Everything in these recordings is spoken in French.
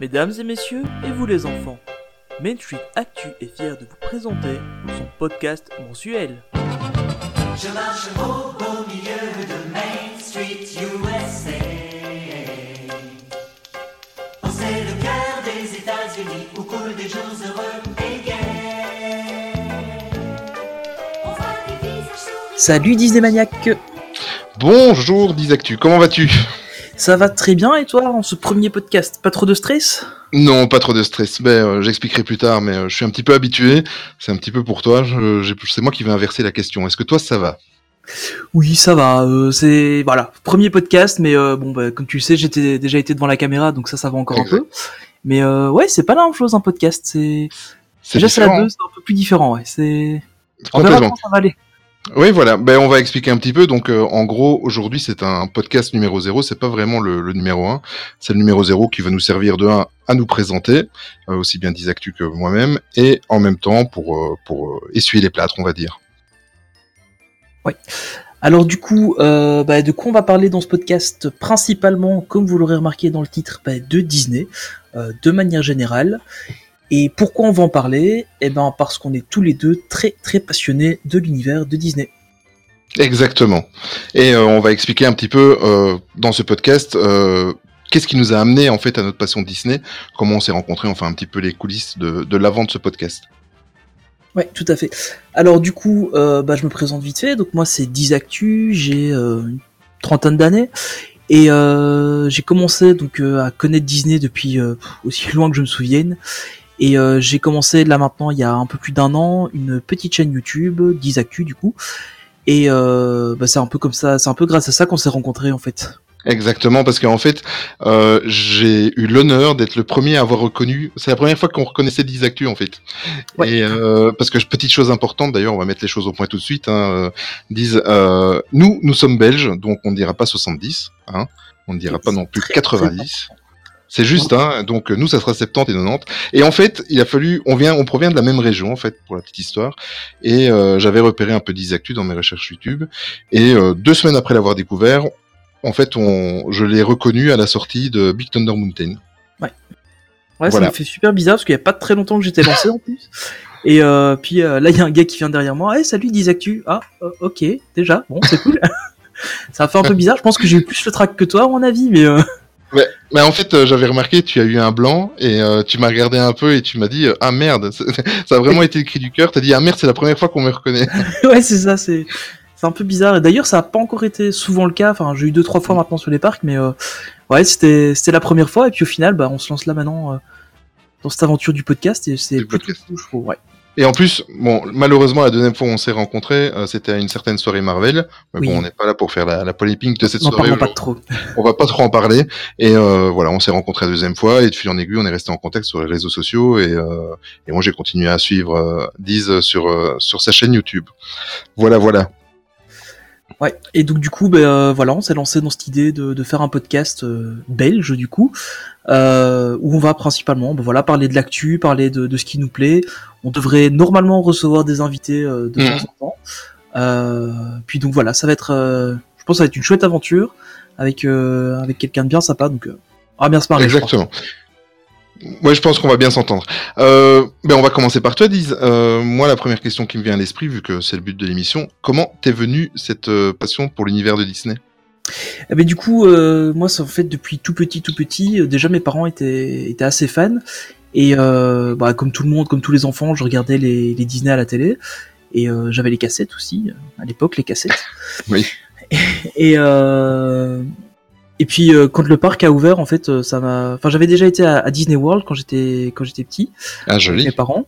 Mesdames et messieurs, et vous les enfants, Main Street Actu est fier de vous présenter son podcast mensuel. Je marche au beau milieu de Main Street USA. Oh, c'est le cœur des États-Unis où coulent des jours heureux et gais. On voit des visages souriants. Salut Disney Maniac Bonjour Disactu, comment vas-tu? Ça va très bien et toi en ce premier podcast? Pas trop de stress? Non, pas trop de stress. Ben, euh, j'expliquerai plus tard, mais euh, je suis un petit peu habitué. C'est un petit peu pour toi. C'est moi qui vais inverser la question. Est-ce que toi ça va? Oui, ça va. euh, c'est voilà, premier podcast, mais euh, bon, bah, comme tu le sais, j'étais déjà été devant la caméra, donc ça, ça va encore un peu. Mais euh, ouais, c'est pas la même chose un podcast. C'est déjà c'est la deux, c'est un peu plus différent. Ouais, c'est. On verra Complètement. comment ça va aller. Oui, voilà. Ben, on va expliquer un petit peu. Donc, euh, en gros, aujourd'hui, c'est un podcast numéro 0. C'est pas vraiment le, numéro 1. C'est le numéro 0 qui va nous servir de 1 à nous présenter, euh, aussi bien Disactu que moi-même, et en même temps pour, euh, essuyer les plâtres, on va dire. Alors du coup, bah, de quoi on va parler dans ce podcast? Principalement, comme vous l'aurez remarqué dans le titre, bah, de Disney, de manière générale. Et pourquoi on va en parler? Eh ben parce qu'on est tous les deux très très passionnés de l'univers de Disney. Exactement. Et euh, on va expliquer un petit peu euh, dans ce podcast euh, qu'est-ce qui nous a amené en fait à notre passion de Disney, comment on s'est rencontrés, enfin un petit peu les coulisses de, de l'avant de ce podcast. Ouais, tout à fait. Alors du coup, bah, je me présente vite fait. Donc moi c'est Dizactu, j'ai une trentaine d'années et j'ai commencé donc à connaître Disney depuis aussi loin que je me souvienne. Et euh, j'ai commencé là maintenant il y a un peu plus d'un an une petite chaîne YouTube, Dizactu du coup. Et euh, bah, c'est un peu comme ça, c'est un peu grâce à ça qu'on s'est rencontrés en fait. Exactement, parce qu'en fait, euh, j'ai eu l'honneur d'être le premier à avoir reconnu. C'est la première fois qu'on reconnaissait Disactu en fait. Ouais. Et euh, parce que petite chose importante, d'ailleurs, on va mettre les choses au point tout de suite. Hein, disent, euh, nous, nous sommes belges, donc on ne dira pas 70, hein, on ne dira pas non plus Très, 90. C'est juste, hein, donc euh, nous ça sera 70 et 90. Et en fait, il a fallu, on vient, on provient de la même région en fait pour la petite histoire. Et euh, j'avais repéré un peu Disactu dans mes recherches YouTube. Et euh, deux semaines après l'avoir découvert, en fait, on, je l'ai reconnu à la sortie de Big Thunder Mountain. Ouais, ça Voilà. me fait super bizarre parce qu'il y a pas très longtemps que j'étais lancé en plus. Et euh, puis euh, là, il y a un gars qui vient derrière moi. Hey, salut, Dizactu. Ah, euh, ok, déjà. Bon, c'est cool. ça fait un peu bizarre. Je pense que j'ai eu plus le track que toi, à mon avis, mais Mais en fait, euh, j'avais remarqué, tu as eu un blanc et euh, tu m'as regardé un peu et tu m'as dit euh, ah merde, ça a vraiment été le cri du cœur. T'as dit ah merde, c'est la première fois qu'on me reconnaît. ouais, c'est ça. C'est c'est un peu bizarre. Et d'ailleurs, ça a pas encore été souvent le cas. Enfin, j'ai eu deux trois fois maintenant sur les parcs, mais euh, ouais, c'était c'était la première fois. Et puis au final, bah, on se lance là maintenant euh, dans cette aventure du podcast et c'est plutôt cool, je trouve. Ouais. Et en plus, bon, malheureusement, la deuxième fois où on s'est rencontrés, euh, c'était à une certaine soirée Marvel. Mais Oui. bon, on n'est pas là pour faire la, la polémique de cette soirée. parlons pas aujourd'hui. trop. On va pas trop en parler. Et euh, voilà, on s'est rencontrés la deuxième fois et de fil en aiguille, on est resté en contact sur les réseaux sociaux et, euh, et moi j'ai continué à suivre euh, Diz sur euh, sur sa chaîne YouTube. Voilà, voilà. Ouais, et donc du coup, ben, euh, voilà, on s'est lancé dans cette idée de, de faire un podcast euh, belge, du coup, euh, où on va principalement ben, voilà, parler de l'actu, parler de, de ce qui nous plaît. On devrait normalement recevoir des invités euh, de Mhm. temps en temps. Euh, puis donc voilà, ça va être, euh, je pense, que ça va être une chouette aventure avec avec quelqu'un de bien sympa. Donc, on va bien se marrer. je pense. Exactement. Ouais, je pense qu'on va bien s'entendre. Euh, ben on va commencer par toi, Diz. Euh, moi, la première question qui me vient à l'esprit, vu que c'est le but de l'émission, comment t'es venue cette euh, passion pour l'univers de Disney? Eh ben, du coup, moi, ça en fait depuis tout petit, tout petit. déjà, mes parents étaient, étaient assez fans. Et euh, bah, comme tout le monde, comme tous les enfants, je regardais les, les Disney à la télé. Et euh, j'avais les cassettes aussi, à l'époque, les cassettes. Oui. Et, euh, et puis, euh, quand le parc a ouvert, en fait, euh, ça m'a. Enfin, j'avais déjà été à, à Disney World quand j'étais quand j'étais petit Ah, avec joli. mes parents.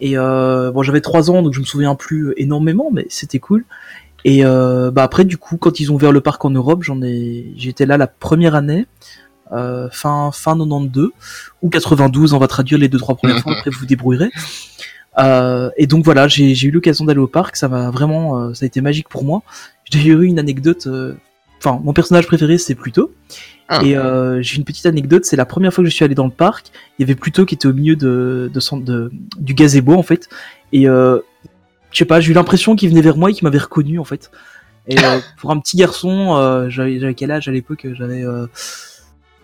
Et euh, bon, j'avais trois ans, donc je me souviens plus énormément, mais c'était cool. Et euh, bah après, du coup, quand ils ont ouvert le parc en Europe, j'en ai, j'étais là la première année, euh, fin fin 92 ou 92. On va traduire les deux trois premières fois. Après, vous vous débrouillerez. Euh, et donc voilà, j'ai eu l'occasion d'aller au parc. Ça m'a vraiment, euh, ça a été magique pour moi. J'ai eu une anecdote. Enfin, mon personnage préféré, c'est Pluto. Ah. Et j'ai une petite anecdote. C'est la première fois que je suis allé dans le parc. Il y avait Pluto qui était au milieu de, de, son- de- du gazebo en fait. Et je sais pas, j'ai eu l'impression qu'il venait vers moi et qu'il m'avait reconnu en fait. Et pour un petit garçon, j'avais quel âge à l'époque? J'avais,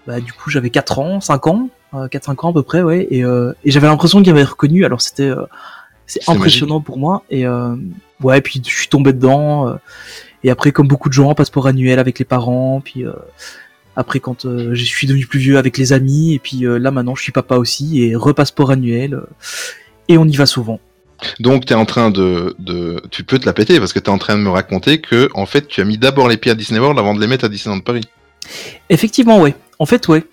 bah, du coup, j'avais 4 ans, 5 ans. euh, 4-5 ans à peu près, ouais. Et, euh, et j'avais l'impression qu'il m'avait reconnu. Alors c'était euh, c'est impressionnant pour moi. Et euh, ouais, puis je suis tombé dedans. euh, et après, comme beaucoup de gens, passeport annuel avec les parents. Puis euh, après, quand euh, je suis devenu plus vieux, avec les amis. Et puis euh, là, maintenant, je suis papa aussi. Et repasseport annuel. euh, et on y va souvent. Donc, tu es en train de, de. Tu peux te la péter parce que tu es en train de me raconter que, en fait, tu as mis d'abord les pieds à Disney World avant de les mettre à Disneyland Paris. Effectivement, ouais. En fait, ouais.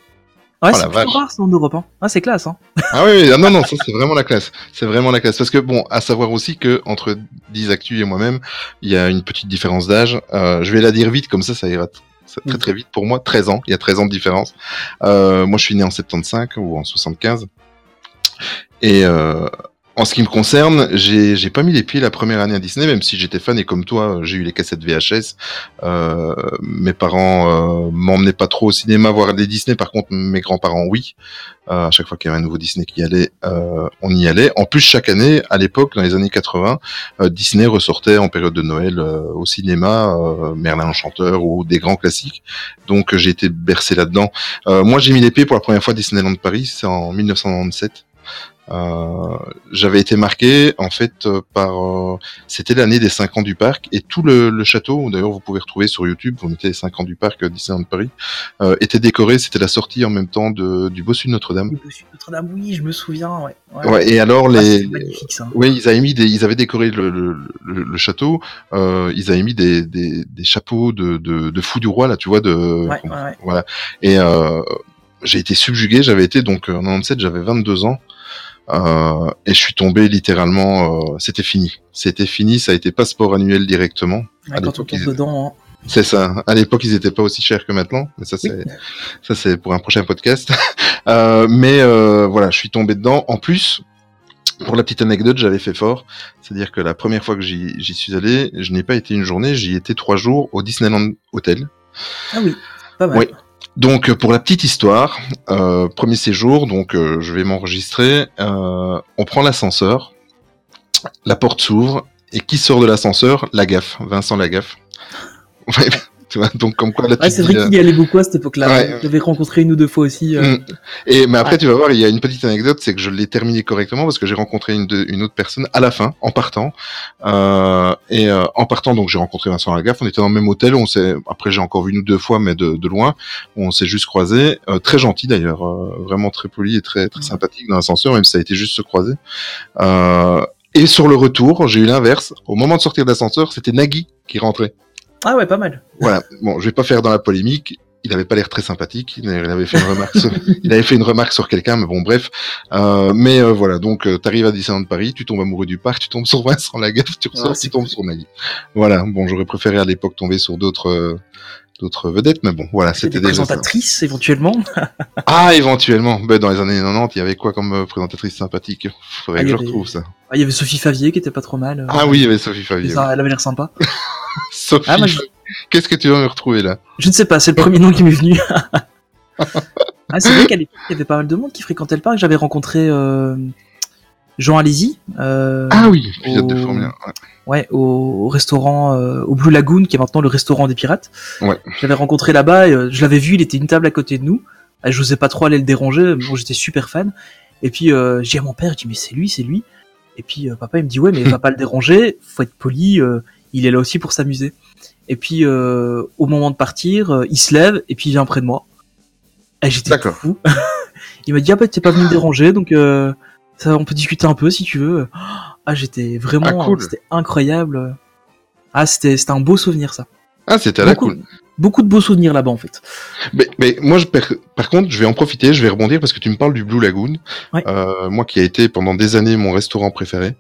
Ouais, Oh, c'est plutôt rare ça en Europe. Hein. Ah, c'est classe. Hein. Ah oui, oui, ah non, non, ça c'est vraiment la classe. C'est vraiment la classe. Parce que bon, à savoir aussi que entre 10 Actu et moi-même, il y a une petite différence d'âge. Euh, je vais la dire vite, comme ça, ça ira très Oui. très vite pour moi. 13 ans, il y a 13 ans de différence. Euh, moi, je suis né en 75 ou en 75. Et euh, en ce qui me concerne, j'ai pas mis les pieds la première année à Disney, même si j'étais fan et comme toi, j'ai eu les cassettes VHS. Euh, mes parents euh, m'emmenaient pas trop au cinéma voir des Disney. Par contre, mes grands-parents, oui. Euh, à chaque fois qu'il y avait un nouveau Disney qui allait, euh, on y allait. En plus, chaque année, à l'époque, dans les années 80, euh, Disney ressortait en période de Noël au cinéma, Merlin l'Enchanteur ou des grands classiques. Donc, j'ai été bercé là-dedans. Moi, j'ai mis les pieds pour la première fois Disneyland Paris, c'est en 1997. Euh, j'avais été marqué en fait euh, par euh, c'était l'année des 5 ans du parc et tout le, le château d'ailleurs vous pouvez retrouver sur YouTube vous mettez les 5 ans du parc Disneyland Paris euh, était décoré c'était la sortie en même temps de, du bossu de Notre-Dame Bossu de Notre-Dame, oui, je me souviens. Ouais. ouais. et alors Ah, les ça. oui, ils avaient mis des, ils avaient décoré le, le, le, château. Euh, ils avaient mis des, des, des chapeaux de, de, de fou du roi là, tu vois, de Ouais, voilà. Et euh, j'ai été subjugué. J'avais été donc en 97, j'avais 22 ans. Euh, et je suis tombé littéralement. euh, C'était fini. C'était fini. Ça a été passeport annuel directement. Ouais, à quand on tombe dedans, hein. C'est ça. À l'époque, ils étaient pas aussi chers que maintenant, mais ça c'est ça c'est pour un prochain podcast. Euh, mais voilà, je suis tombé dedans. En plus, pour la petite anecdote, j'avais fait fort. C'est-à-dire que la première fois que j'y j'y suis allé, je n'ai pas été une journée, j'y étais trois jours au Disneyland Hotel. Ah oui, pas mal. Oui. Donc euh, pour la petite histoire, euh, premier séjour, donc euh, je vais m'enregistrer. On prend l'ascenseur, la porte s'ouvre et qui sort de l'ascenseur? Lagaffe, Vincent Lagaffe. Tu vois, donc comme quoi là, Ouais, c'est vrai euh, qu'il y allait beaucoup à cette époque-là. Ouais. J'avais rencontré une ou deux fois aussi. euh, Mm. Et mais après tu vas voir, il y a une petite anecdote, c'est que je l'ai terminé correctement parce que j'ai rencontré une, de- une autre personne à la fin, en partant. Euh, et euh, en partant, donc j'ai rencontré Vincent Lagaffe. On était dans le même hôtel. On s'est après j'ai encore vu une ou deux fois, mais de, de loin. On s'est juste croisés. Euh, très gentil d'ailleurs, euh, vraiment très poli et très très Ouais. sympathique dans l'ascenseur, même si ça a été juste se croiser. Euh, et sur le retour, j'ai eu l'inverse. Au moment de sortir de l'ascenseur, c'était Nagui qui rentrait. Ah ouais, pas mal. Voilà. Bon, je vais pas faire dans la polémique. Il avait pas l'air très sympathique. Il avait fait une remarque. sur, il avait fait une remarque sur quelqu'un, mais bon, bref. Euh, mais euh, voilà. Donc, euh, t'arrives à Disneyland Paris, tu tombes amoureux du parc, tu tombes sur Vincent Lagaffe, tu ressors, Ouais, tu tombes sur Nagui. Voilà. Bon, j'aurais préféré à l'époque tomber sur d'autres. D'autres vedettes, mais bon, voilà, C'était c'était déjà ça. présentatrice éventuellement. Ah, éventuellement. Ben, dans les années 90, il y avait quoi comme euh, présentatrice sympathique? Faudrait Ah, que y je avait- retrouve ça. Ah, il y avait Sophie Favier qui était pas trop mal. euh, Ah oui, il y avait Sophie Favier. ça, elle avait l'air sympa. Sophie, Ah, moi, je- qu'est-ce que tu vas me retrouver là? Je ne sais pas, c'est le premier nom qui m'est venu. ah, c'est vrai qu'à l'époque, il y avait pas mal de monde qui fréquentait le parc. J'avais rencontré euh, Jean Alési. Euh, Ah oui, pilote de Formule 1. ouais. Ouais, au, au restaurant, euh, au Blue Lagoon, qui est maintenant le restaurant des pirates. Ouais. Je l'avais rencontré là-bas, et, euh, je l'avais vu, il était une table à côté de nous. Je n'osais pas trop aller le déranger, bon, j'étais super fan. Et puis, euh, j'ai dit à mon père, je dis, mais c'est lui, c'est lui. Et puis, euh, papa, il me dit, ouais, mais va pas le déranger, faut être poli, euh, il est là aussi pour s'amuser. Et puis, euh, au moment de partir, il se lève, et puis il vient près de moi. Et j'étais fou. il m'a dit, ah bah, t'es pas venu me déranger, donc, euh, ça, on peut discuter un peu si tu veux. Ah, j'étais vraiment, Ah, cool. c'était incroyable. Ah, c'était, c'était un beau souvenir, ça. Ah, c'était à la beaucoup, cool. beaucoup de beaux souvenirs là-bas, en fait. Mais, mais moi, je, par, par contre, je vais en profiter, je vais rebondir parce que tu me parles du Blue Lagoon. Ouais. Euh, moi, qui a été pendant des années mon restaurant préféré,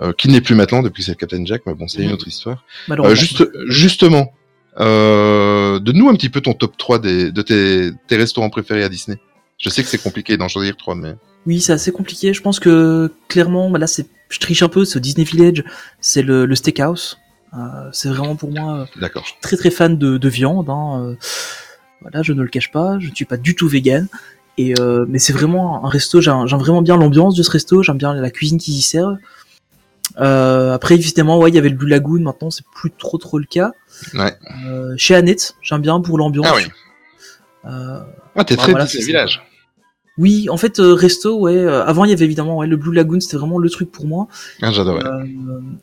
euh, qui n'est plus maintenant depuis que c'est le Captain Jack, mais bon, c'est une autre histoire. Euh, juste, justement, donne-nous un petit peu ton top 3 des, de tes, tes restaurants préférés à Disney. Je sais que c'est compliqué d'en choisir trois, mais Oui, c'est assez compliqué. Je pense que clairement, bah là, c'est, je triche un peu. C'est au Disney Village, c'est le, le steakhouse. Euh, c'est vraiment pour moi euh, d'accord. très très fan de, de viande. Hein. euh, Voilà, je ne le cache pas. Je ne suis pas du tout vegan. Et euh, mais c'est vraiment un resto. J'aime j'aime vraiment bien l'ambiance de ce resto. J'aime bien la cuisine qu'ils y servent. Euh, après, évidemment, ouais, il y avait le Blue Lagoon. Maintenant, c'est plus trop trop le cas. Ouais. Euh, chez Annette, j'aime bien pour l'ambiance. Ah oui. Euh, Ah, t'es très voilà, Disney. Village. Oui, en fait, euh, resto, ouais. euh, avant, il y avait évidemment ouais, le Blue Lagoon, c'était vraiment le truc pour moi. Ah, j'adorais. Euh,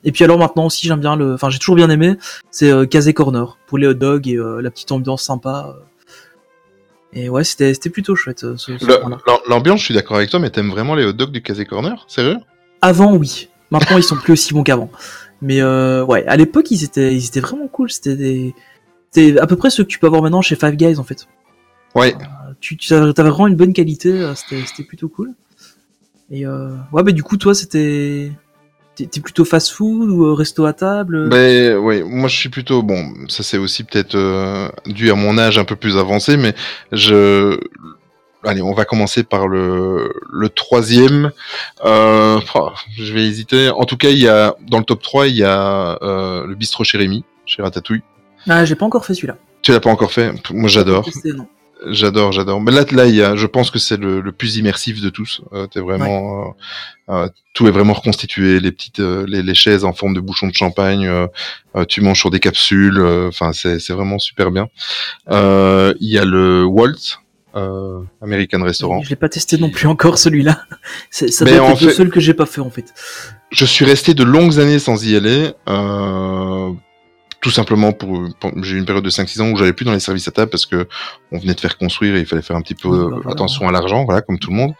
et puis alors maintenant aussi, j'aime bien le. Enfin, j'ai toujours bien aimé. C'est euh, Casé Corner pour les hot dogs et euh, la petite ambiance sympa. Et ouais, c'était c'était plutôt chouette. euh, ce, ce L'ambiance, je suis d'accord avec toi, mais t'aimes vraiment les hot dogs du Casé Corner Sérieux? Avant, oui. Maintenant, ils sont plus aussi bons qu'avant. Mais euh, ouais, à l'époque, ils étaient ils étaient vraiment cool. C'était des c'était à peu près ce que tu peux avoir maintenant chez Five Guys en fait. Ouais. Tu, tu avais vraiment une bonne qualité, euh, c'était plutôt cool. Et euh, ouais, bah du coup, toi, c'était t'es plutôt fast food ou euh, resto à table Ben oui, moi je suis plutôt bon. Ça c'est aussi peut-être euh, dû à mon âge un peu plus avancé, mais je. Allez, on va commencer par le, le troisième. Euh, oh, je vais hésiter. En tout cas, il y a dans le top 3, il y a euh, le bistrot chez Rémi, chez Ratatouille. Ah, j'ai pas encore fait celui-là. Tu l'as pas encore fait? Moi j'adore. J'adore, j'adore. Mais là, là, il y a, je pense que c'est le, le plus immersif de tous. Euh, t'es vraiment, euh, euh, tout est vraiment reconstitué. Les petites, euh, les, les chaises en forme de bouchon de champagne. tu manges sur des capsules. Enfin, c'est, c'est vraiment super bien. Il y a le Walt, euh, American Restaurant. Je l'ai pas testé non plus encore celui-là. C'est- Ça doit être le fait- seul que j'ai pas fait en fait. Je suis resté de longues années sans y aller. Euh, tout simplement pour, pour- j'ai eu une période de 5-6 ans où j'allais plus dans les services à table parce que on venait de faire construire et il fallait faire un petit peu bah, euh, voilà. attention à l'argent, voilà, comme tout le monde.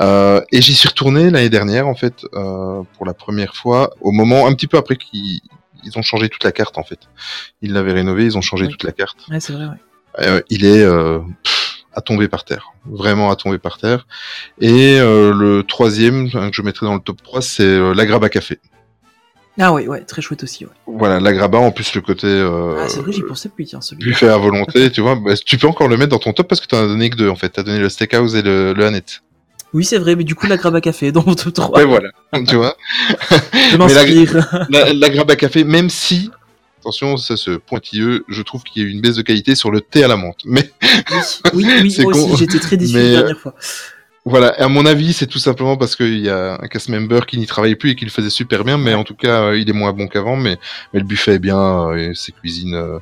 Euh, et j'y suis retourné l'année dernière, en fait, euh, pour la première fois, au moment, un petit peu après qu'ils ils ont changé toute la carte, en fait. Ils l'avaient rénové, ils ont changé Oui. toute la carte. Ouais, c'est vrai, ouais. Euh, il est euh, pff, à tomber par terre, vraiment à tomber par terre. Et euh, le troisième que je mettrai dans le top 3, c'est euh, la Graba Café. Ah ouais, ouais, très chouette aussi, ouais. Voilà, la Graba, en plus le côté euh, Ah, c'est vrai, j'y pensais plus, tiens, celui-là. buffet à volonté, tu vois. bah, tu peux encore le mettre dans ton top parce que tu en as donné que deux, en fait. Tu as donné le steakhouse et le, le Annette. Oui, c'est vrai, mais du coup, la Graba Café dans mon top 3. Ouais, voilà, tu vois. Je m'inspire. La, la Graba Café, même si, attention, ça ce pointilleux, je trouve qu'il y a eu une baisse de qualité sur le thé à la menthe. Mais Oui, oui, oui, moi con. aussi, j'étais très déçu Mais, la dernière fois. Voilà, à mon avis, c'est tout simplement parce qu'il y a un cast member qui n'y travaille plus et qui le faisait super bien, mais en tout cas, euh, il est moins bon qu'avant, mais, mais le buffet est bien, euh, et c'est cuisine euh,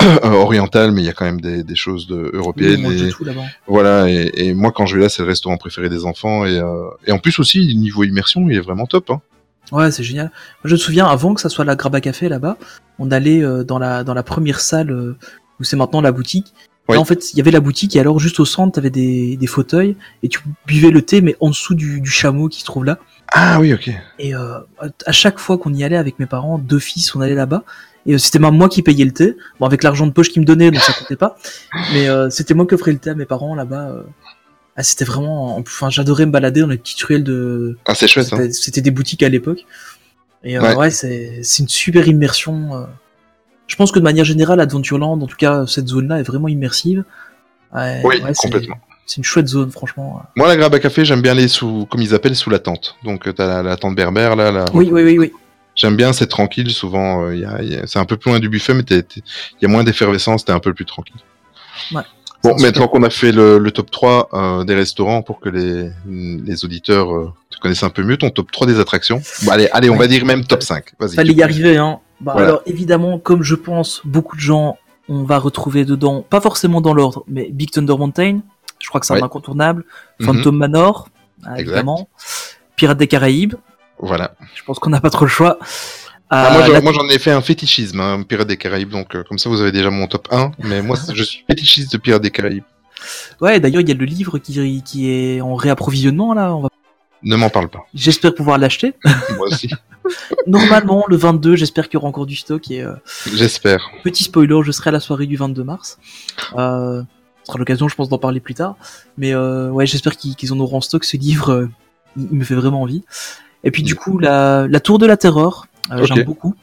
orientale, mais il y a quand même des, des choses de, européennes. et, tout là-bas. voilà, et, et moi, quand je vais là, c'est le restaurant préféré des enfants, et, euh, et en plus aussi, niveau immersion, il est vraiment top. Hein. Ouais, c'est génial. Moi, je me souviens, avant que ça soit la Graba Café là-bas, on allait euh, dans, la, dans la première salle euh, où c'est maintenant la boutique. Oui. En fait, il y avait la boutique et alors juste au centre, t'avais des, des fauteuils et tu buvais le thé, mais en dessous du, du chameau qui se trouve là. Ah oui, ok. Et euh, à chaque fois qu'on y allait avec mes parents, deux fils, on allait là-bas. Et euh, c'était même moi qui payais le thé. Bon, avec l'argent de poche qu'ils me donnaient, donc ça comptait pas. Mais euh, c'était moi qui offrais le thé à mes parents là-bas. euh. Ah, c'était vraiment. Enfin, j'adorais me balader dans les petites ruelles de. Ah, c'est chouette. Hein. C'était des boutiques à l'époque. Et euh, Ouais. ouais, c'est c'est une super immersion. Je pense que de manière générale, Adventureland, en tout cas, cette zone-là est vraiment immersive. Ouais, Oui, ouais, complètement. C'est une chouette zone, franchement. Moi, la grabe à café, j'aime bien aller sous, comme ils appellent, sous la tente. Donc, t'as la, la tente berbère, là. Oui, oui, oui, oui. J'aime bien, c'est tranquille. Souvent, euh, y a- y a- c'est un peu plus loin du buffet, mais il y a moins d'effervescence, t'es un peu plus tranquille. Ouais. Bon, maintenant qu'on a fait le, le top 3 euh, des restaurants pour que les, les auditeurs euh, te connaissent un peu mieux, ton top 3 des attractions. Bon, allez, allez, on Ouais. va dire même top 5. Vas-y. Fallait y arriver, hein. Bah, Voilà. alors, évidemment, comme je pense, beaucoup de gens, on va retrouver dedans, pas forcément dans l'ordre, mais Big Thunder Mountain, je crois que c'est Ouais. un incontournable. Mhm. Phantom Manor, ah, évidemment. Pirates des Caraïbes, Voilà. je pense qu'on n'a pas trop le choix. Ah, Euh, moi, j'en- la- moi, j'en ai fait un fétichisme, hein, Pirates des Caraïbes, donc euh, comme ça, vous avez déjà mon top 1. Mais moi, je suis fétichiste de Pirates des Caraïbes. Ouais, d'ailleurs, il y a le livre qui, qui est en réapprovisionnement, là. On va... Ne m'en parle pas. J'espère pouvoir l'acheter. Moi aussi. Normalement, le 22, j'espère qu'il y aura encore du stock. Et euh, J'espère. petit spoiler, je serai à la soirée du 22 mars. Euh, ce sera l'occasion, je pense, d'en parler plus tard. Mais euh, ouais, j'espère qu'ils qu'ils en auront en stock ce livre. euh, il, il me fait vraiment envie. Et puis du coup, la, la Tour de la Terreur, j'aime beaucoup.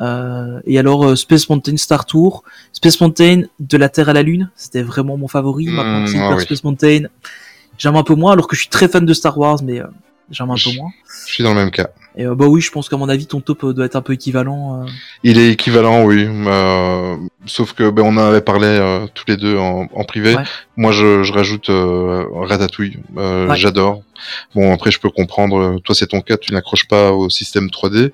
Et alors Space Mountain Star Tour, Space Mountain de la Terre à la Lune, c'était vraiment mon favori. Maintenant, Mm, que c'est ah oui. Space Mountain, j'aime un peu moins, alors que je suis très fan de Star Wars, mais euh, j'aime un peu moins. Je suis dans le même cas. Et euh, bah oui, je pense qu'à mon avis, ton top euh, doit être un peu équivalent. Il est équivalent, oui. euh, sauf que ben, on en avait parlé euh, tous les deux en, en privé. Ouais. Moi, je, je rajoute euh, Ratatouille. Euh, Ouais. J'adore. Bon, après, je peux comprendre. Toi, c'est ton cas. Tu n'accroches pas au système 3D.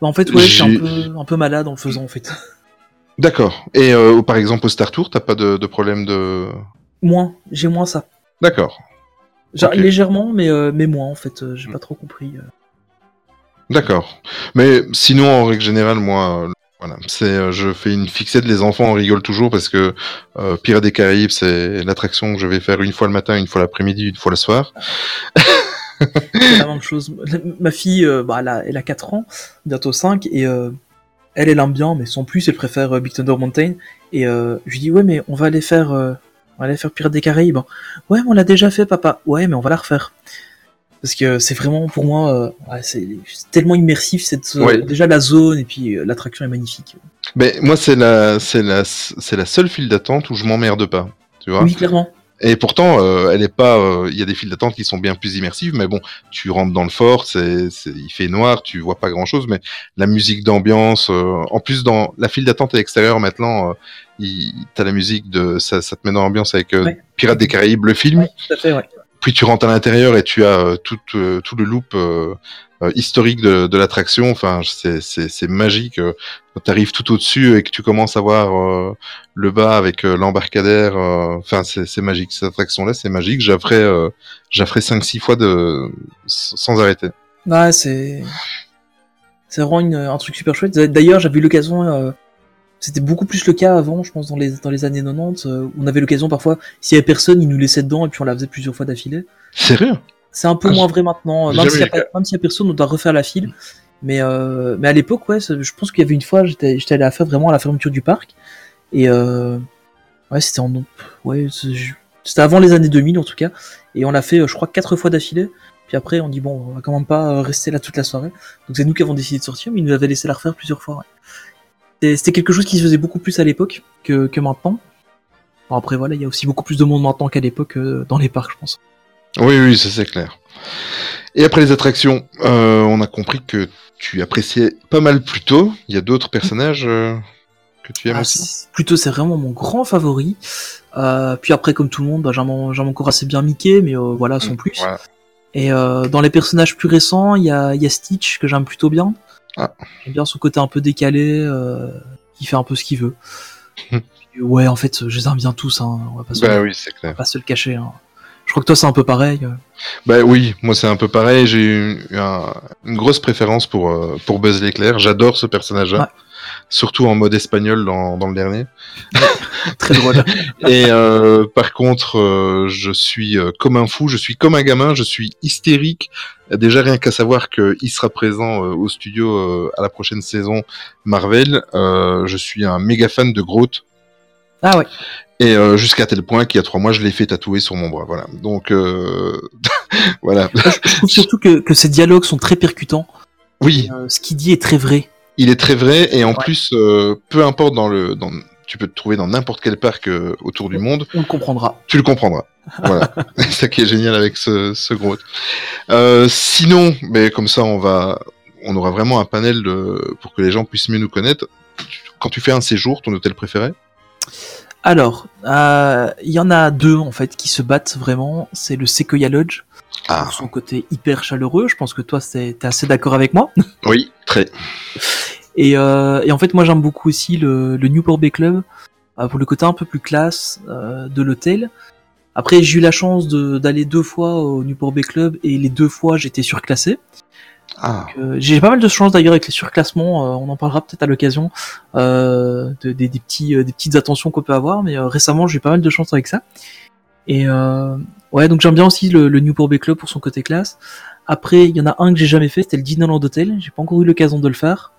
Bah, en fait, ouais, je suis un peu, un peu malade en le faisant, en fait. D'accord. Et euh, par exemple, au Star Tour, t'as pas de, de problème de. Moins, j'ai moins ça. D'accord. Genre. Légèrement, mais, euh, mais moins en fait. euh, J'ai Mm. pas trop compris. euh. D'accord. Mais sinon, en règle générale, moi, voilà, c'est, je fais une fixette. Les enfants en rigolent toujours parce que euh, Pirates des Caraïbes, c'est l'attraction que je vais faire une fois le matin, une fois l'après-midi, une fois le soir. C'est la même chose. Ma fille, euh, bah, elle, a, elle a 4 ans, bientôt 5, et euh, elle, elle aime bien, mais sans plus, elle préfère Big Thunder Mountain. Et je lui dis, ouais, mais on va aller faire, on va aller faire Pirates des Caraïbes. Ouais, mais on l'a déjà fait, papa. Ouais, mais on va la refaire. Parce que c'est vraiment, pour moi, euh, ouais, c'est tellement immersif, cette, Ouais. déjà la zone, et puis euh, l'attraction est magnifique. Mais moi, c'est la, c'est la, c'est la seule file d'attente où je m'emmerde pas. Tu vois. Oui, clairement. Et pourtant, euh, elle est pas. euh, Il y a des files d'attente qui sont bien plus immersives, mais bon, tu rentres dans le fort, c'est, c'est- il fait noir, tu vois pas grand chose, mais la musique d'ambiance. euh, en plus, dans la file d'attente à l'extérieur maintenant, euh, t'as la musique de, ça, ça te met dans l'ambiance avec euh, Ouais. Pirates des Caraïbes, le film. Ouais, tout à fait, ouais. Puis tu rentres à l'intérieur et tu as tout, euh, tout le loop euh, historique de, de l'attraction. Enfin, c'est, c'est, c'est magique. euh, Quand tu arrives tout au-dessus et que tu commences à voir euh, le bas avec euh, l'embarcadère, euh, enfin, c'est, c'est magique. Cette attraction-là, c'est magique. J'affrais, euh, j'affrais 5-6 fois de, sans arrêter. Ouais, c'est. C'est vraiment une- un truc super chouette. D'ailleurs, j'avais eu l'occasion. euh, C'était beaucoup plus le cas avant, je pense, dans les, dans les années 90. euh, on avait l'occasion parfois, s'il y avait personne, ils nous laissaient dedans et puis on la faisait plusieurs fois d'affilée. Sérieux? C'est un peu Ah, moins vrai maintenant. j'ai Même s'il y, a personne, on doit refaire la file. Mais, euh, mais à l'époque, ouais, je pense qu'il y avait une fois, j'étais j'étais allé à faire vraiment à la fermeture du parc. Et euh, ouais, c'était en. Ouais, c'était avant les années 2000 en tout cas. Et on l'a fait, euh, je crois, quatre fois d'affilée. Puis après, on dit, bon, on va quand même pas euh, rester là toute la soirée. Donc c'est nous qui avons décidé de sortir, mais ils nous avaient laissé la refaire plusieurs fois. ouais. C'était- C'était quelque chose qui se faisait beaucoup plus à l'époque que, que maintenant. Bon, après, voilà, il y a aussi beaucoup plus de monde maintenant qu'à l'époque euh, dans les parcs, je pense. Oui, oui, ça c'est clair. Et après les attractions, euh, on a compris que tu appréciais pas mal plus tôt. Il y a d'autres personnages euh, que tu aimes Ah, aussi? plutôt, c'est vraiment mon grand favori. Euh, puis après, comme tout le monde, bah, j'aime encore assez bien Mickey, mais voilà, sans plus. Voilà. Et dans les personnages plus récents, il y a, il y a Stitch que j'aime plutôt bien. Ah. J'aime bien son côté un peu décalé, qui fait un peu ce qu'il veut. Ouais, en fait, je les aime bien tous. Hein, on va pas se, Bah oui, c'est clair. pas se le cacher. hein. Je crois que toi, c'est un peu pareil. euh. Bah oui, moi c'est un peu pareil. J'ai eu un- une grosse préférence pour euh, pour Buzz l'éclair. J'adore ce personnage-là, Ouais. surtout en mode espagnol dans, dans le dernier. Très drôle. Et euh, par contre, euh, je suis comme un fou. Je suis comme un gamin. Je suis hystérique. Déjà rien qu'à savoir qu'il sera présent au studio à la prochaine saison Marvel. Je suis un méga fan de Groot. ah ouais. Et euh, jusqu'à tel point qu'il y a trois mois, je l'ai fait tatouer sur mon bras. Voilà. Donc euh, voilà. Je, trouve surtout que, que ces dialogues sont très percutants. Oui, Euh, ce qu'il dit est très vrai. il est très vrai et en Ouais. plus, euh, peu importe dans le, dans, tu peux te trouver dans n'importe quel parc euh, autour du monde, On le comprendra. tu le comprendras. Voilà, c'est ça qui est génial avec ce, ce gros. Euh, sinon, mais comme ça, on va, on aura vraiment un panel de, pour que les gens puissent mieux nous connaître. Quand tu fais un séjour, ton hôtel préféré? Alors, euh, il y en a deux en fait qui se battent vraiment. C'est le Sequoia Lodge Ah, pour son côté hyper chaleureux. Je pense que toi, c'est- t'es assez d'accord avec moi. oui, très. Et, euh, et en fait, moi, j'aime beaucoup aussi le, le Newport Bay Club euh, pour le côté un peu plus classe euh, de l'hôtel. Après, j'ai eu la chance de- d'aller deux fois au Newport Bay Club et les deux fois, j'étais surclassé. Ah, Euh, j'ai pas mal de chance d'ailleurs avec les surclassements. euh, on en parlera peut-être à l'occasion euh, de- des, des petits, euh, des petites attentions qu'on peut avoir. Mais récemment, j'ai eu pas mal de chance avec ça. Et euh, ouais, donc j'aime bien aussi le, le Newport Bay Club pour son côté classe. Après, il y en a un que j'ai jamais fait, c'était le Disneyland Hotel. J'ai pas encore eu l'occasion de le faire.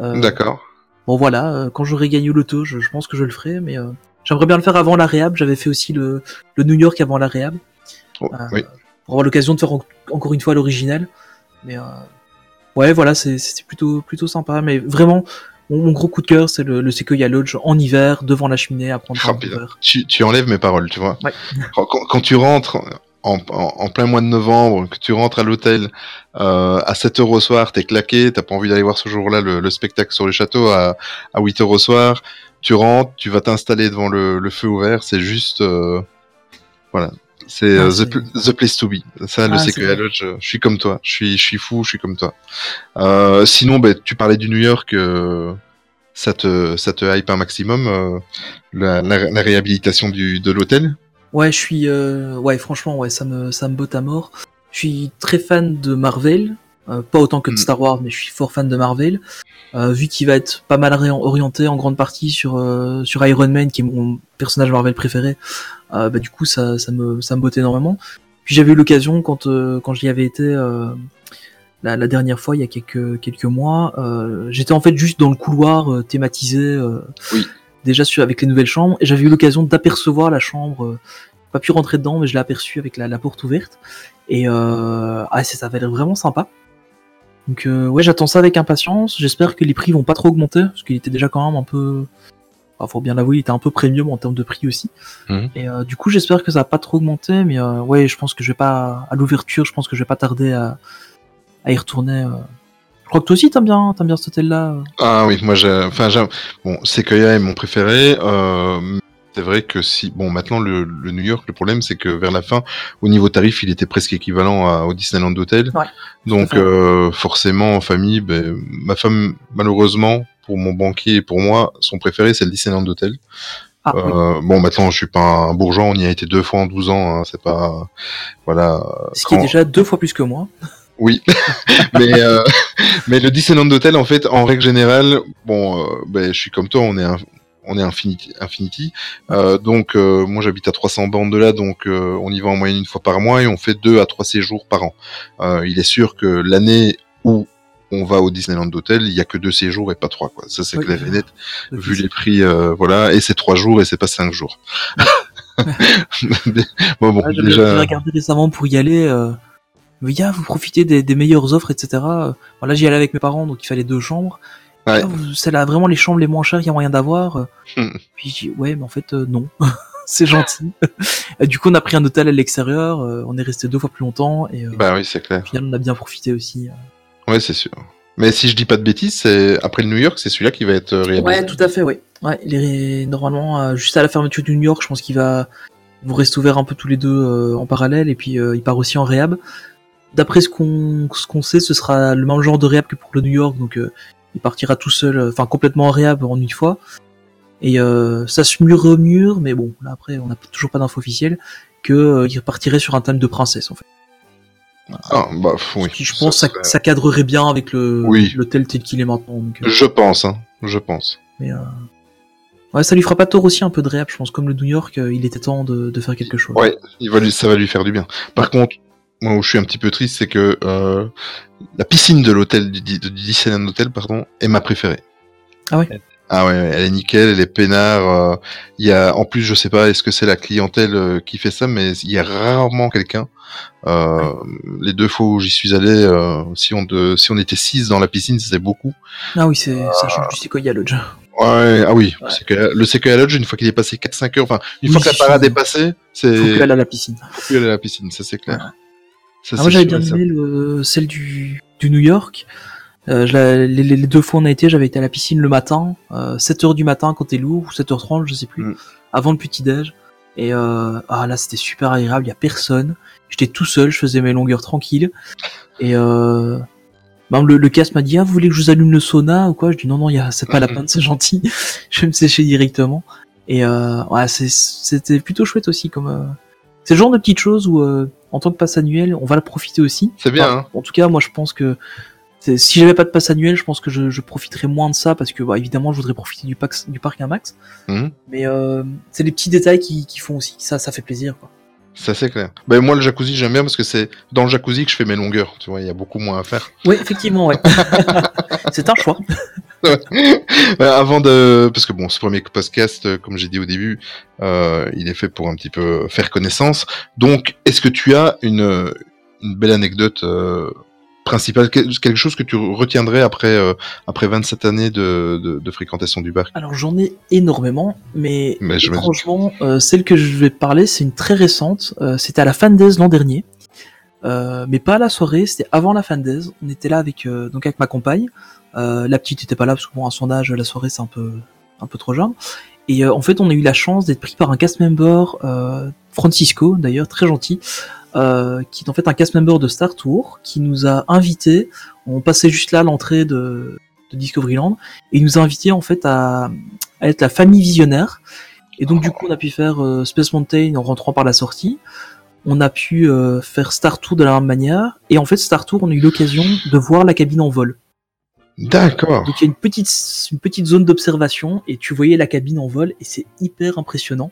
D'accord. Bon voilà, quand j'aurai gagné l'auto, je, je pense que je le ferai, mais j'aimerais bien le faire avant la réhab. J'avais fait aussi le, le New York avant la réhab, Oh, oui. pour avoir l'occasion de faire en- encore une fois l'original. Mais euh, ouais, voilà, c'est- c'était plutôt plutôt sympa. Mais vraiment, mon, mon gros coup de cœur, c'est le, le Sequoia Lodge en hiver, devant la cheminée, à prendre un verre. Tu, tu enlèves mes paroles, tu vois. Ouais. Quand, tu rentres en, en- en plein mois de novembre, que tu rentres à l'hôtel euh, à 7 heures au soir, t'es claqué, t'as pas envie d'aller voir ce jour-là le, le spectacle sur le château à, à 8 heures au soir, tu rentres, tu vas t'installer devant le, le feu ouvert, c'est juste... euh, voilà. C'est Ah, euh, the, pl- the place to be. Ça, le Ah, Sequoia. Lodge, euh, je suis comme toi. Je suis, je suis fou, je suis comme toi. Euh, sinon, ben, tu parlais du New York. euh, ça te, ça te hype un maximum, euh, la, la, la réhabilitation du, de l'hôtel? Ouais, je suis, ouais, franchement, ouais, ça me, ça me botte à mort. Je suis très fan de Marvel, euh, pas autant que de Mm. Star Wars, mais je suis fort fan de Marvel. Euh, vu qu'il va être pas mal orienté en grande partie sur euh, sur Iron Man, qui est mon personnage Marvel préféré, euh, bah du coup ça, ça me, ça me botte énormément. Puis j'avais eu l'occasion quand euh, quand j'y avais été euh, la, la dernière fois, il y a quelques quelques mois, euh, j'étais en fait juste dans le couloir thématisé. euh, Oui. Déjà sur, avec les nouvelles chambres, et j'avais eu l'occasion d'apercevoir la chambre euh, pas pu rentrer dedans, mais je l'ai aperçu avec la, la porte ouverte. Et euh, ah, ça, ça avait l'air vraiment sympa. Donc euh, ouais, j'attends ça avec impatience. J'espère que les prix vont pas trop augmenter, parce qu'il était déjà quand même un peu... Enfin, faut bien l'avouer, il était un peu premium en termes de prix aussi. Mhm. Et euh, du coup, j'espère que ça va pas trop augmenter, mais euh, ouais, je pense que je vais pas... À l'ouverture, je pense que je vais pas tarder à, à y retourner. euh. Je crois que toi aussi, t'aimes bien, t'aimes bien cet hôtel-là. euh. Ah oui, moi j'ai, enfin bon, Sequoia est mon préféré. C'est vrai que si, bon, maintenant le, le New York, le problème c'est que vers la fin, au niveau tarif, il était presque équivalent à, au Disneyland Hotel. Ouais, Donc euh, forcément en famille, ben, ma femme malheureusement pour mon banquier et pour moi, son préféré c'est le Disneyland Hotel. Ah, oui. Euh, Bon, maintenant je suis pas un bourgeois, on y a été deux fois en 12 ans, hein, c'est pas, voilà. Ce qui est déjà deux fois plus que moi. oui, mais euh, mais le Disneyland Hotel en fait en règle générale, bon, euh, ben, je suis comme toi, on est un, on est Infinity, Infinity. Euh, donc euh, moi j'habite à 300 bandes de là, donc euh, on y va en moyenne une fois par mois et on fait deux à trois séjours par an. Il est sûr que l'année où on va au Disneyland Hotel, il y a que deux séjours et pas trois quoi. Ça c'est Oui. clair et net. Vu les prix, voilà, et c'est trois jours et c'est pas cinq jours. bon, bon, Ah, J'avais déjà. regardé récemment pour y aller. Mais yeah, vous profitez des, des meilleures offres, etc. Bon, là, j'y allais avec mes parents, donc il fallait deux chambres. Ouais. Vous- C'est là vraiment les chambres les moins chères qu'il y a moyen d'avoir. Hmm. Puis j'ai dit, ouais, mais en fait, euh, non. c'est gentil. Et du coup, on a pris un hôtel à l'extérieur. euh, on est resté deux fois plus longtemps. Et euh, Bah oui, c'est clair. au final, on a bien profité aussi. Ouais, c'est sûr. Mais si je dis pas de bêtises, c'est après le New York, c'est celui-là qui va être réhabilité. Ouais, tout à fait, ouais. Ouais, il est normalement juste à la fermeture du New York. Je pense qu'il va vous rester ouvert un peu tous les deux en parallèle et puis il part aussi en réhab. D'après ce qu'on ce qu'on sait, ce sera le même genre de réhab que pour le New York, donc euh, il partira tout seul, euh, enfin complètement en réhab en une fois. Et euh, ça se mûre remure, mais bon, là après on n'a toujours pas d'infos officielles que euh, il repartirait sur un thème de princesse en fait. Ah, bah, oui. Qui, je pense ça, ça cadrerait bien avec le Oui. l'hôtel tel qu'il est maintenant. Donc, euh, Je pense, hein. Je pense. Mais euh... ouais, ça lui fera pas tort aussi un peu de réhab, je pense. Comme le New York, il était temps de, de faire quelque chose. Ouais, il va lui, ça va lui faire du bien. Par contre, moi où je suis un petit peu triste, c'est que euh, la piscine de l'hôtel du, du Disneyland Hotel, pardon, est ma préférée. Ah ouais Ah ouais, elle est nickel, elle est peinard. euh, Il y a, en plus, je sais pas, est-ce que c'est la clientèle euh, qui fait ça, mais il y a rarement quelqu'un. Euh, Les deux fois où j'y suis allé, euh, si on de, si on était six dans la piscine, c'était beaucoup. Ah oui, c'est ça change du Sequoia Lodge. Ouais, ah oui, Ouais. le Sequoia Lodge, une fois qu'il est passé 4-5 heures, enfin, une Oui, fois que la parade est passée, Faut c'est plus aller à la piscine. faut plus aller à la piscine, ça c'est clair. Ça, Ah, moi j'avais bien aimé le, celle du, du New York. Euh, je les, les- deux fois où on a été, j'avais été à la piscine le matin, euh, 7h du matin quand t'es lourd, ou 7h30, je sais plus, Mm. avant le petit déj. Et euh, ah là c'était super agréable, il y a personne. J'étais tout seul, je faisais mes longueurs tranquilles. Et euh, même le, le cast m'a dit ah vous voulez que je vous allume le sauna ou quoi? Je dis non non, y a c'est pas la peine, c'est gentil. je vais me sécher directement. Et euh, ouais c'était plutôt chouette aussi comme. euh, C'est le genre de petites choses où euh, en tant que passe annuel, on va la profiter aussi. C'est bien, Enfin, hein. En tout cas, moi, je pense que si j'avais pas de passe annuel, je pense que je, je profiterais moins de ça parce que, bah, évidemment, je voudrais profiter du, parc un max. Mhm. Mais euh, c'est les petits détails qui, qui font aussi ça, ça fait plaisir. Quoi. Ça c'est clair. Ben moi le jacuzzi j'aime bien parce que c'est dans le jacuzzi que je fais mes longueurs. Tu vois, il y a beaucoup moins à faire. Oui, effectivement, ouais. c'est un choix. Avant de, parce que bon, ce premier podcast, euh, comme j'ai dit au début, euh, il est fait pour un petit peu faire connaissance. Donc, est-ce que tu as une une belle anecdote euh, principale, quel- quelque chose que tu retiendrais après euh, après 27 années de, de, de fréquentation du bar? Alors, j'en ai énormément, mais, franchement, celle que je vais parler, c'est une très récente. C'était à la Fan Days l'an dernier. Euh, mais pas à la soirée, c'était avant la Fan Days. On était là avec, euh, donc avec ma compagne. Euh, la petite était pas là parce que bon, à son âge, la soirée c'est un peu, un peu trop jeune. Et euh, en fait, on a eu la chance d'être pris par un cast member, euh, Francisco d'ailleurs, très gentil, euh, qui est en fait un cast member de Star Tour, qui nous a invités. On passait juste là l'entrée de, de Discoveryland, et il nous a invités en fait à, à être la famille visionnaire. Et donc du coup, on a pu faire Space Mountain en rentrant par la sortie. On a pu euh, faire Star Tour de la même manière. Et en fait, Star Tour, on a eu l'occasion de voir la cabine en vol. D'accord. Donc il y a une petite, une petite zone d'observation et tu voyais la cabine en vol et c'est hyper impressionnant.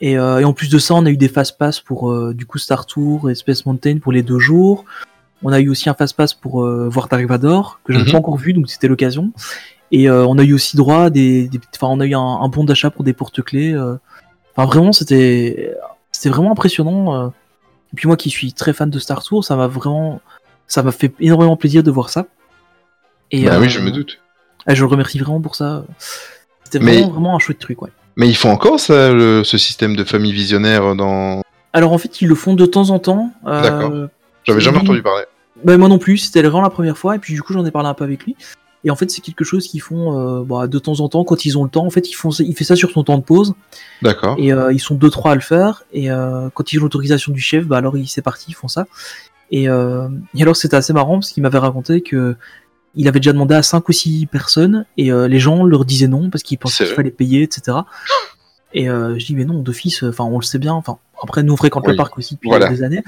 Et, euh, et en plus de ça, on a eu des fast pass pour euh, du coup Star Tour et Space Mountain pour les deux jours. On a eu aussi un fast pass pour euh, voir Dark Vador que je n'ai Mhm. pas encore vu, donc c'était l'occasion. Et euh, on a eu aussi droit à des, des- enfin on a eu un, un bon d'achat pour des porte-clés. Enfin vraiment, c'était, c'était vraiment impressionnant. Et puis moi qui suis très fan de Star Tour, ça m'a vraiment, ça m'a fait énormément plaisir de voir ça. Et, Bah euh, oui, je me doute. je le remercie vraiment pour ça. C'était Mais- vraiment, un chouette truc, ouais. Mais ils font encore ça, le- ce système de famille visionnaire dans. Alors en fait, ils le font de temps en temps. euh, D'accord. J'avais jamais entendu parler. bah, moi non plus, c'était vraiment la première fois, et puis du coup j'en ai parlé un peu avec lui. Et en fait, c'est quelque chose qu'ils font euh, bah, de temps en temps quand ils ont le temps. En fait, ils font, il fait ça sur son temps de pause, D'accord. et euh, ils sont deux trois à le faire. Et euh, quand ils ont l'autorisation du chef, bah alors il- c'est parti, ils font ça. Et, euh, et alors c'était assez marrant parce qu'il m'avait raconté que il avait déjà demandé à 5 ou 6 personnes et euh, les gens leur disaient non parce qu'ils pensaient qu'il fallait payer, etc. Et euh, je dis mais non d'office, enfin on le sait bien. Enfin après nous on fréquente Oui. le parc aussi depuis Voilà. des années,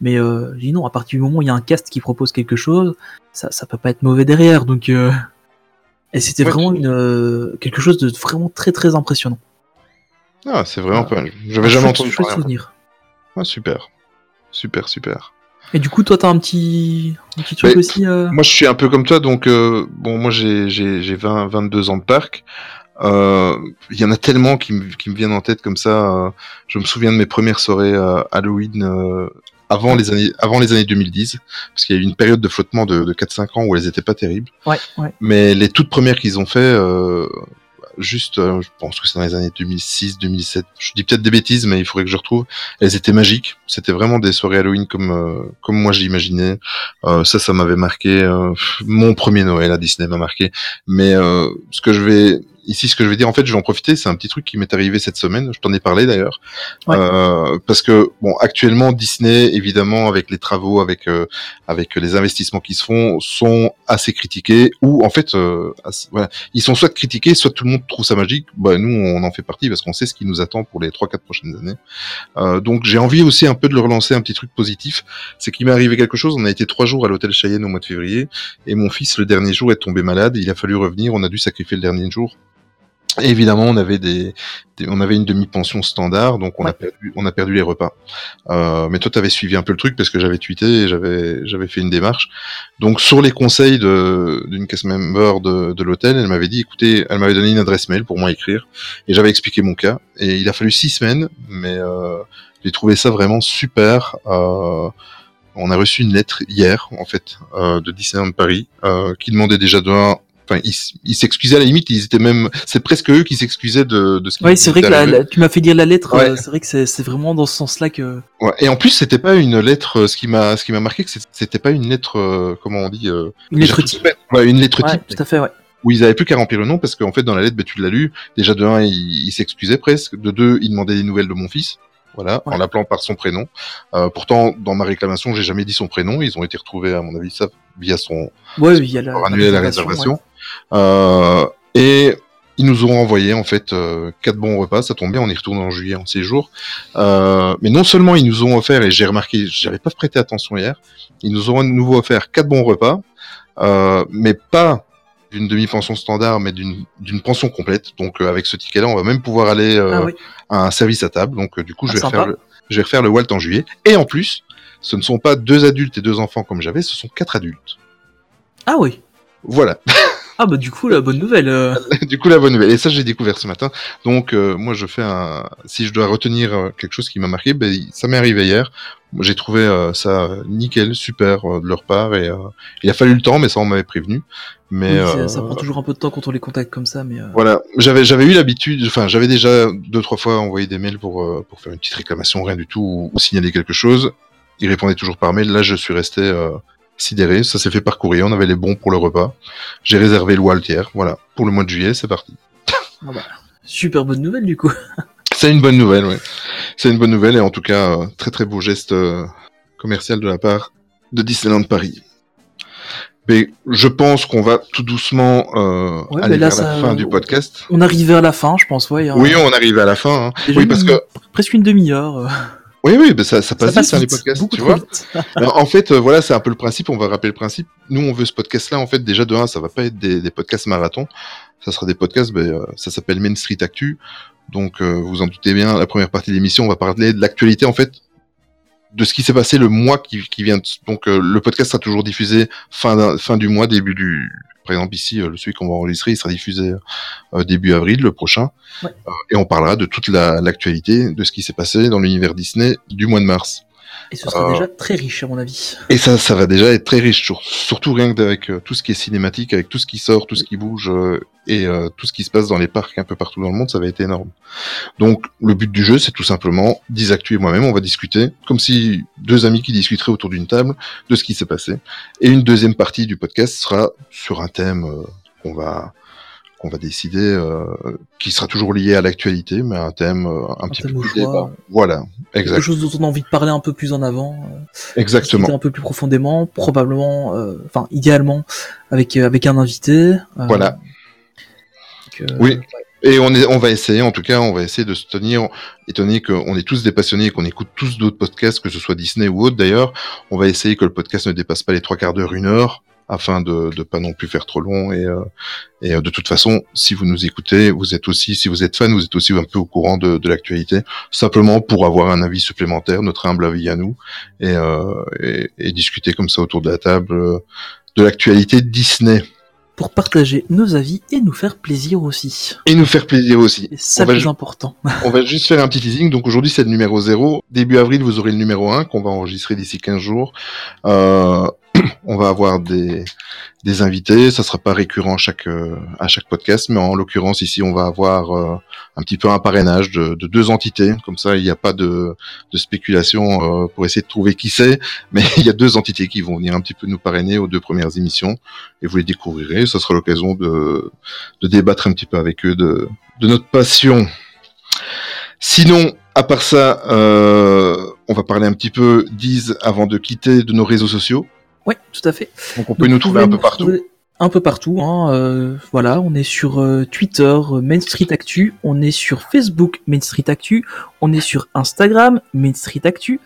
mais euh, je dis non à partir du moment où il y a un cast qui propose quelque chose, ça ça peut pas être mauvais derrière. Donc euh, et c'était Ouais, vraiment une euh, quelque chose de vraiment très très impressionnant. Ah, c'est vraiment pas. J'avais Un jamais entendu parler. souvenir. Ah, super. Super, super. Et du coup toi t'as un petit un petit truc aussi. euh, Moi, je suis un peu comme toi, donc euh, bon, moi j'ai j'ai j'ai 20 22 ans de parc. Euh, Il y en a tellement qui me qui me viennent en tête comme ça. je me souviens de mes premières soirées Halloween avant les années avant les années 2010, parce qu'il y a eu une période de flottement de, de 4-5 ans où elles étaient pas terribles. Ouais ouais. Mais les toutes premières qu'ils ont fait, euh, juste, euh, je pense que c'est dans les années 2006, 2007. Je dis peut-être des bêtises, mais il faudrait que je retrouve. Elles étaient magiques. C'était vraiment des soirées Halloween comme euh, comme moi j'imaginais. Euh, ça, ça m'avait marqué. euh, mon premier Noël à Disney m'a marqué. Mais euh, ce que je vais ici, ce que je vais dire, en fait, je vais en profiter. C'est un petit truc qui m'est arrivé cette semaine. Je t'en ai parlé d'ailleurs. Ouais. Euh, parce que bon, actuellement, Disney, évidemment, avec les travaux, avec euh, avec les investissements qui se font, sont assez critiqués. Ou en fait, euh, assez- voilà, ils sont soit critiqués, soit tout le monde trouve ça magique. Bah, nous, on en fait partie parce qu'on sait ce qui nous attend pour les 3-4 prochaines années. Euh, donc, j'ai envie aussi un peu de le relancer un petit truc positif. C'est qu'il m'est arrivé quelque chose. On a été trois jours à l'hôtel Cheyenne au mois de février, et mon fils, le dernier jour, est tombé malade. Il a fallu revenir. On a dû sacrifier le dernier jour. Et évidemment, on avait des, des- on avait une demi-pension standard, donc on a perdu, on a perdu les repas. Euh, mais toi, tu avais suivi un peu le truc parce que j'avais tweeté et j'avais, j'avais fait une démarche. Donc, sur les conseils de, d'une cast member de, de l'hôtel, elle m'avait dit, écoutez, elle m'avait donné une adresse mail pour moi écrire et j'avais expliqué mon cas. Et il a fallu six semaines, mais euh, j'ai trouvé ça vraiment super. Euh, on a reçu une lettre hier, en fait, euh, de Disneyland Paris, euh, qui demandait déjà de un, Enfin, ils ils s'excusaient à la limite, ils étaient même, c'est presque eux qui s'excusaient de, de ce qui Ouais, c'est vrai que la- la- tu m'as fait lire la lettre. Ouais. euh, c'est vrai que c'est vraiment dans ce sens-là que. Ouais, et en plus, c'était pas une lettre. euh, Ce qui m'a, ce qui m'a marqué, que c'était pas une lettre, euh, comment on dit, euh, Une lettre type. Ouais, une lettre Ouais, type tout à fait, ouais. où ils avaient plus qu'à remplir le nom parce qu'en fait, dans la lettre, ben, tu l'as lu. Déjà de un, il, il s'excusait presque. De deux, il demandait des nouvelles de mon fils. Voilà, Ouais. en l'appelant par son prénom. Euh, pourtant, dans ma réclamation, j'ai jamais dit son prénom. Ils ont été retrouvés, à mon avis, ça via son, Ouais, il y a la. annuler la réservation. Euh, et ils nous ont envoyé en fait euh, quatre bons repas. Ça tombe bien, on y retourne en juillet en séjour. Euh, mais non seulement ils nous ont offert, et j'ai remarqué, j'avais pas prêté attention hier, ils nous ont à nouveau offert quatre bons repas, euh, mais pas d'une demi-pension standard, mais d'une d'une pension complète. Donc euh, avec ce ticket-là, on va même pouvoir aller euh, Ah oui. à un service à table. Donc euh, du coup, Ah, je vais refaire le, je vais refaire le Walt en juillet. Et en plus, ce ne sont pas deux adultes et deux enfants comme j'avais, ce sont quatre adultes. Ah oui. Voilà. Ah bah du coup la bonne nouvelle. euh, du coup, la bonne nouvelle. Et ça, j'ai découvert ce matin. Donc, euh, moi, je fais un. Si je dois retenir euh, quelque chose qui m'a marqué, ben, ça m'est arrivé hier. J'ai trouvé euh, ça nickel, super de leur part. Et il a fallu le temps, mais ça, on m'avait prévenu. Mais oui, ça- euh, ça prend toujours un peu de temps quand on les contacte comme ça, mais. voilà, j'avais j'avais eu l'habitude, enfin j'avais déjà deux trois fois envoyé des mails pour pour faire une petite réclamation, rien du tout, ou, ou signaler quelque chose. Ils répondaient toujours par mail. Là, je suis resté euh, sidéré. Ça s'est fait par courrier. On avait les bons pour le repas. J'ai réservé le Walt hier. Voilà, pour le mois de juillet, c'est parti. ah bah, super bonne nouvelle du coup. C'est une bonne nouvelle, ouais. C'est une bonne nouvelle et en tout cas, euh, très très beau geste euh, commercial de la part de Disneyland Paris. Mais je pense qu'on va tout doucement euh, Ouais, aller mais là, vers la fin du podcast. On arrive vers la fin, je pense, ouais. hein. Oui, on arrive à la fin. hein. Oui, parce une- que presque une demi-heure. Oui, oui, ben ça, ça passe ça vite hein, les vite, podcasts, beaucoup tu vois. Alors, en fait, euh, voilà, c'est un peu le principe. On va rappeler le principe. Nous, on veut ce podcast-là. En fait, déjà de un, ça va pas être des, des podcasts marathon. Ça sera des podcasts. Ben, euh, ça s'appelle Main Street Actu. Donc, euh, vous en doutez bien. La première partie de l'émission, on va parler de l'actualité, en fait, de ce qui s'est passé le mois qui, qui vient. de- Donc, euh, le podcast sera toujours diffusé fin fin du mois, début du. Par exemple, ici, euh, celui qu'on va enregistrer, il sera diffusé euh, début avril, le prochain. Ouais. Euh, et on parlera de toute la- l'actualité, de ce qui s'est passé dans l'univers Disney du mois de mars. Et ce sera Euh, déjà très riche, à mon avis. Et ça, ça va déjà être très riche, sur- surtout rien que avec euh, tout ce qui est cinématique, avec tout ce qui sort, tout ce qui bouge euh, et euh, tout ce qui se passe dans les parcs un peu partout dans le monde, ça va être énorme. Donc le but du jeu, c'est tout simplement, Disactu et moi-même, on va discuter comme si deux amis qui discuteraient autour d'une table de ce qui s'est passé. Et une deuxième partie du podcast sera sur un thème euh, qu'on va qu'on va décider, euh, qui sera toujours lié à l'actualité, mais un thème euh, un, petit peu thème plus débat. Voilà, Quelque exact, chose dont on a envie de parler un peu plus en avant. euh, exactement. un peu plus profondément, probablement, enfin, idéalement, avec, avec un invité. Voilà. donc, Oui. Et on, est, on va essayer, en tout cas, on va essayer de se tenir, étant donné qu'on est tous des passionnés et qu'on écoute tous d'autres podcasts, que ce soit Disney ou autre d'ailleurs, on va essayer que le podcast ne dépasse pas les trois quarts d'heure, une heure, afin de ne pas non plus faire trop long. Et, euh, et euh, de toute façon, si vous nous écoutez, vous êtes aussi, si vous êtes fan, vous êtes aussi un peu au courant de, de l'actualité, simplement pour avoir un avis supplémentaire, notre humble avis à nous, et, euh, et, et discuter comme ça autour de la table euh, de l'actualité Disney. Pour partager nos avis et nous faire plaisir aussi. Et nous faire plaisir aussi. Et ça plus important. On va juste faire un petit teasing. Donc aujourd'hui, c'est le numéro 0. Début avril, vous aurez le numéro 1 qu'on va enregistrer d'ici 15 jours. Euh, on va avoir des, des invités. Ça sera pas récurrent à chaque, euh, à chaque podcast, mais en l'occurrence, ici, on va avoir euh, un petit peu un parrainage de, de deux entités. Comme ça, il n'y a pas de, de spéculation euh, pour essayer de trouver qui c'est. Mais il y a deux entités qui vont venir un petit peu nous parrainer aux deux premières émissions. Et vous les découvrirez. Ça sera l'occasion de, de débattre un petit peu avec eux de, notre passion. Sinon, à part ça, euh, on va parler un petit peu d'Ise avant de quitter de nos réseaux sociaux. Ouais, tout à fait. Donc on peut Donc, nous trouver un peu partout. Un peu partout. Hein, euh, voilà, on est sur euh, Twitter, euh, Main Street Actu. On est sur Facebook, Main Street Actu. On est sur Instagram, Main Street Actu.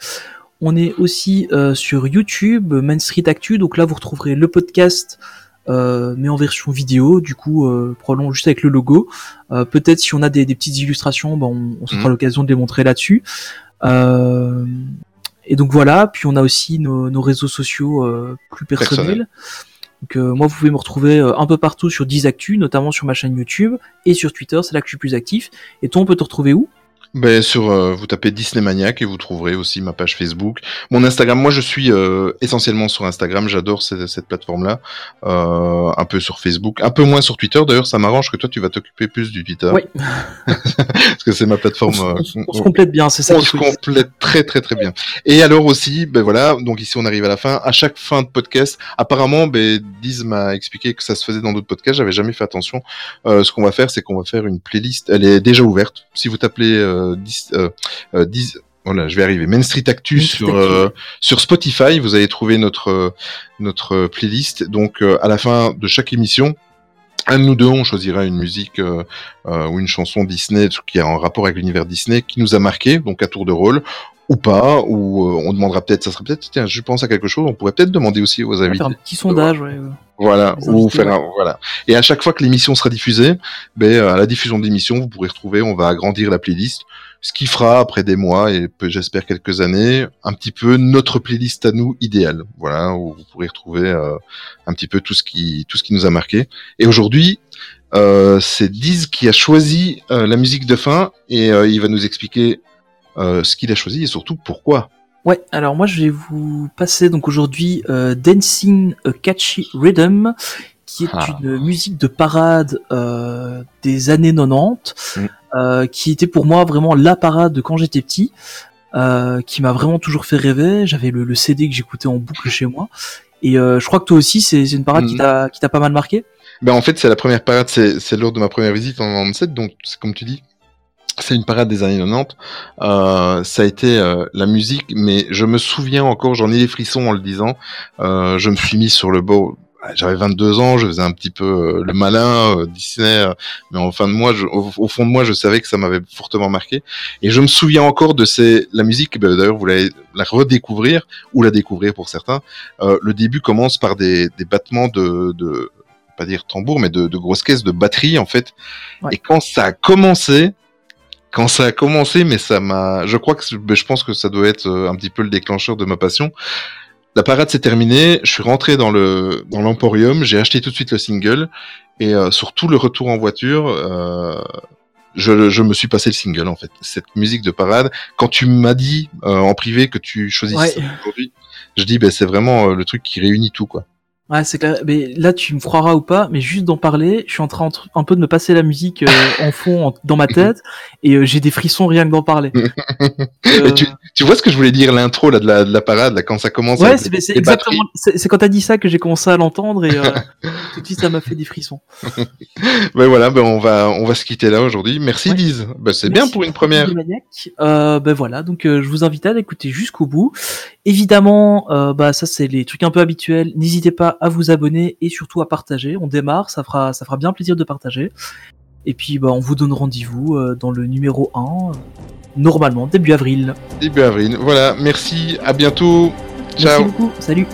On est aussi euh, sur YouTube, Main Street Actu. Donc là, vous retrouverez le podcast, euh, mais en version vidéo. Du coup, euh, probablement juste avec le logo. Euh, Peut-être si on a des, des petites illustrations, ben, on, on se fera Mhm. l'occasion de les montrer là-dessus. Et donc voilà. Puis on a aussi nos, nos réseaux sociaux euh, plus personnels. Personnels. Donc euh, moi, vous pouvez me retrouver euh, un peu partout sur 10 Actu, notamment sur ma chaîne YouTube et sur Twitter, c'est là que je suis plus actif. Et toi, on peut te retrouver où? Ben, sur, euh, vous tapez Disney Maniac et vous trouverez aussi ma page Facebook. Mon Instagram, moi je suis euh, essentiellement sur Instagram, j'adore cette, cette plateforme-là. Euh, un peu sur Facebook, un peu moins sur Twitter. D'ailleurs, ça m'arrange que toi tu vas t'occuper plus du Twitter. Oui. Parce que c'est ma plateforme. euh, on se- on se complète bien, c'est ça. on se complète très très très bien. Et alors aussi, ben voilà, donc ici on arrive à la fin. À chaque fin de podcast, apparemment, ben Diz m'a expliqué que ça se faisait dans d'autres podcasts. J'avais jamais fait attention. Euh, ce qu'on va faire, c'est qu'on va faire une playlist. Elle est déjà ouverte. Si vous tapez euh, Diz, euh, euh, voilà, je vais arriver. Main Street Actu Main Street sur Actu. euh, sur Spotify, vous allez trouver notre notre playlist. Donc euh, à la fin de chaque émission, un de nous deux, on choisira une musique euh, euh, ou une chanson Disney qui a un rapport avec l'univers Disney qui nous a marqué, donc à tour de rôle, ou pas, ou euh, on demandera peut-être, ça serait peut-être, tiens, je pense à quelque chose, on pourrait peut-être demander aussi aux faire un petit sondage, ouais. ouais. Voilà, ou faire un, voilà. Et à chaque fois que l'émission sera diffusée, ben, euh, à la diffusion de l'émission, vous pourrez retrouver, on va agrandir la playlist, ce qui fera après des mois et j'espère quelques années, un petit peu notre playlist à nous idéale. Voilà, où vous pourrez retrouver euh, un petit peu tout ce qui, tout ce qui nous a marqué. Et aujourd'hui, euh, c'est Diz qui a choisi euh, la musique de fin et euh, il va nous expliquer euh, ce qu'il a choisi et surtout pourquoi. Ouais, alors moi je vais vous passer donc aujourd'hui euh, Dancing a Catchy Rhythm, qui est Ah. une musique de parade euh, des années 90, Mm. euh, qui était pour moi vraiment la parade de quand j'étais petit, euh, qui m'a vraiment toujours fait rêver. J'avais le, le CD que j'écoutais en boucle chez moi. Et euh, je crois que toi aussi, c'est une parade qui Mm. t'a qui t'a pas mal marqué? Ben en fait, c'est la première parade, c'est c'est lors de ma première visite en 97, donc c'est comme tu dis, c'est une parade des années 90. Euh, ça a été euh, la musique, mais je me souviens encore, j'en ai les frissons en le disant. Euh, je me suis mis sur le bord. j'avais 22 ans, je faisais un petit peu euh, le malin, euh, Disney, euh, mais en fin de moi, je, au, au fond de moi, je savais que ça m'avait fortement marqué. Et je me souviens encore de ces, la musique, ben, d'ailleurs, vous l'allez la redécouvrir, ou la découvrir pour certains. Euh, le début commence par des, des battements de, de, pas dire tambour, mais de, de grosses caisses de batterie, en fait. Ouais. Et quand ça a commencé, quand ça a commencé, mais ça m'a, je crois que, ben, je pense que ça doit être euh, un petit peu le déclencheur de ma passion. La parade s'est terminée, je suis rentré dans le dans l'Emporium, j'ai acheté tout de suite le single et euh, sur tout le retour en voiture, euh, je, je me suis passé le single en fait. Cette musique de parade, quand tu m'as dit euh, en privé que tu choisissais Ouais. aujourd'hui, je dis ben c'est vraiment euh, le truc qui réunit tout quoi. Ouais, c'est clair. Mais là, tu me croiras ou pas, mais juste d'en parler, je suis en train un peu de me passer la musique euh, en fond en- dans ma tête, et euh, j'ai des frissons rien que d'en parler. Euh, tu, tu vois ce que je voulais dire l'intro là de la, de la parade là quand ça commence Ouais, avec c'est exactement. C'est quand t'as dit ça que j'ai commencé à l'entendre et euh, tout de suite ça m'a fait des frissons. Ben voilà, ben on va on va se quitter là aujourd'hui. Merci Ouais. Lise. Ben c'est bien pour une première. Ben voilà, donc je vous invite à l'écouter jusqu'au bout. Évidemment, euh, bah ça c'est les trucs un peu habituels. N'hésitez pas à vous abonner et surtout à partager. On démarre, ça fera ça fera bien plaisir de partager. Et puis bah on vous donne rendez-vous euh, dans le numéro 1 euh, normalement début avril. Début avril. Voilà, merci, à bientôt. Merci Ciao. beaucoup. Salut.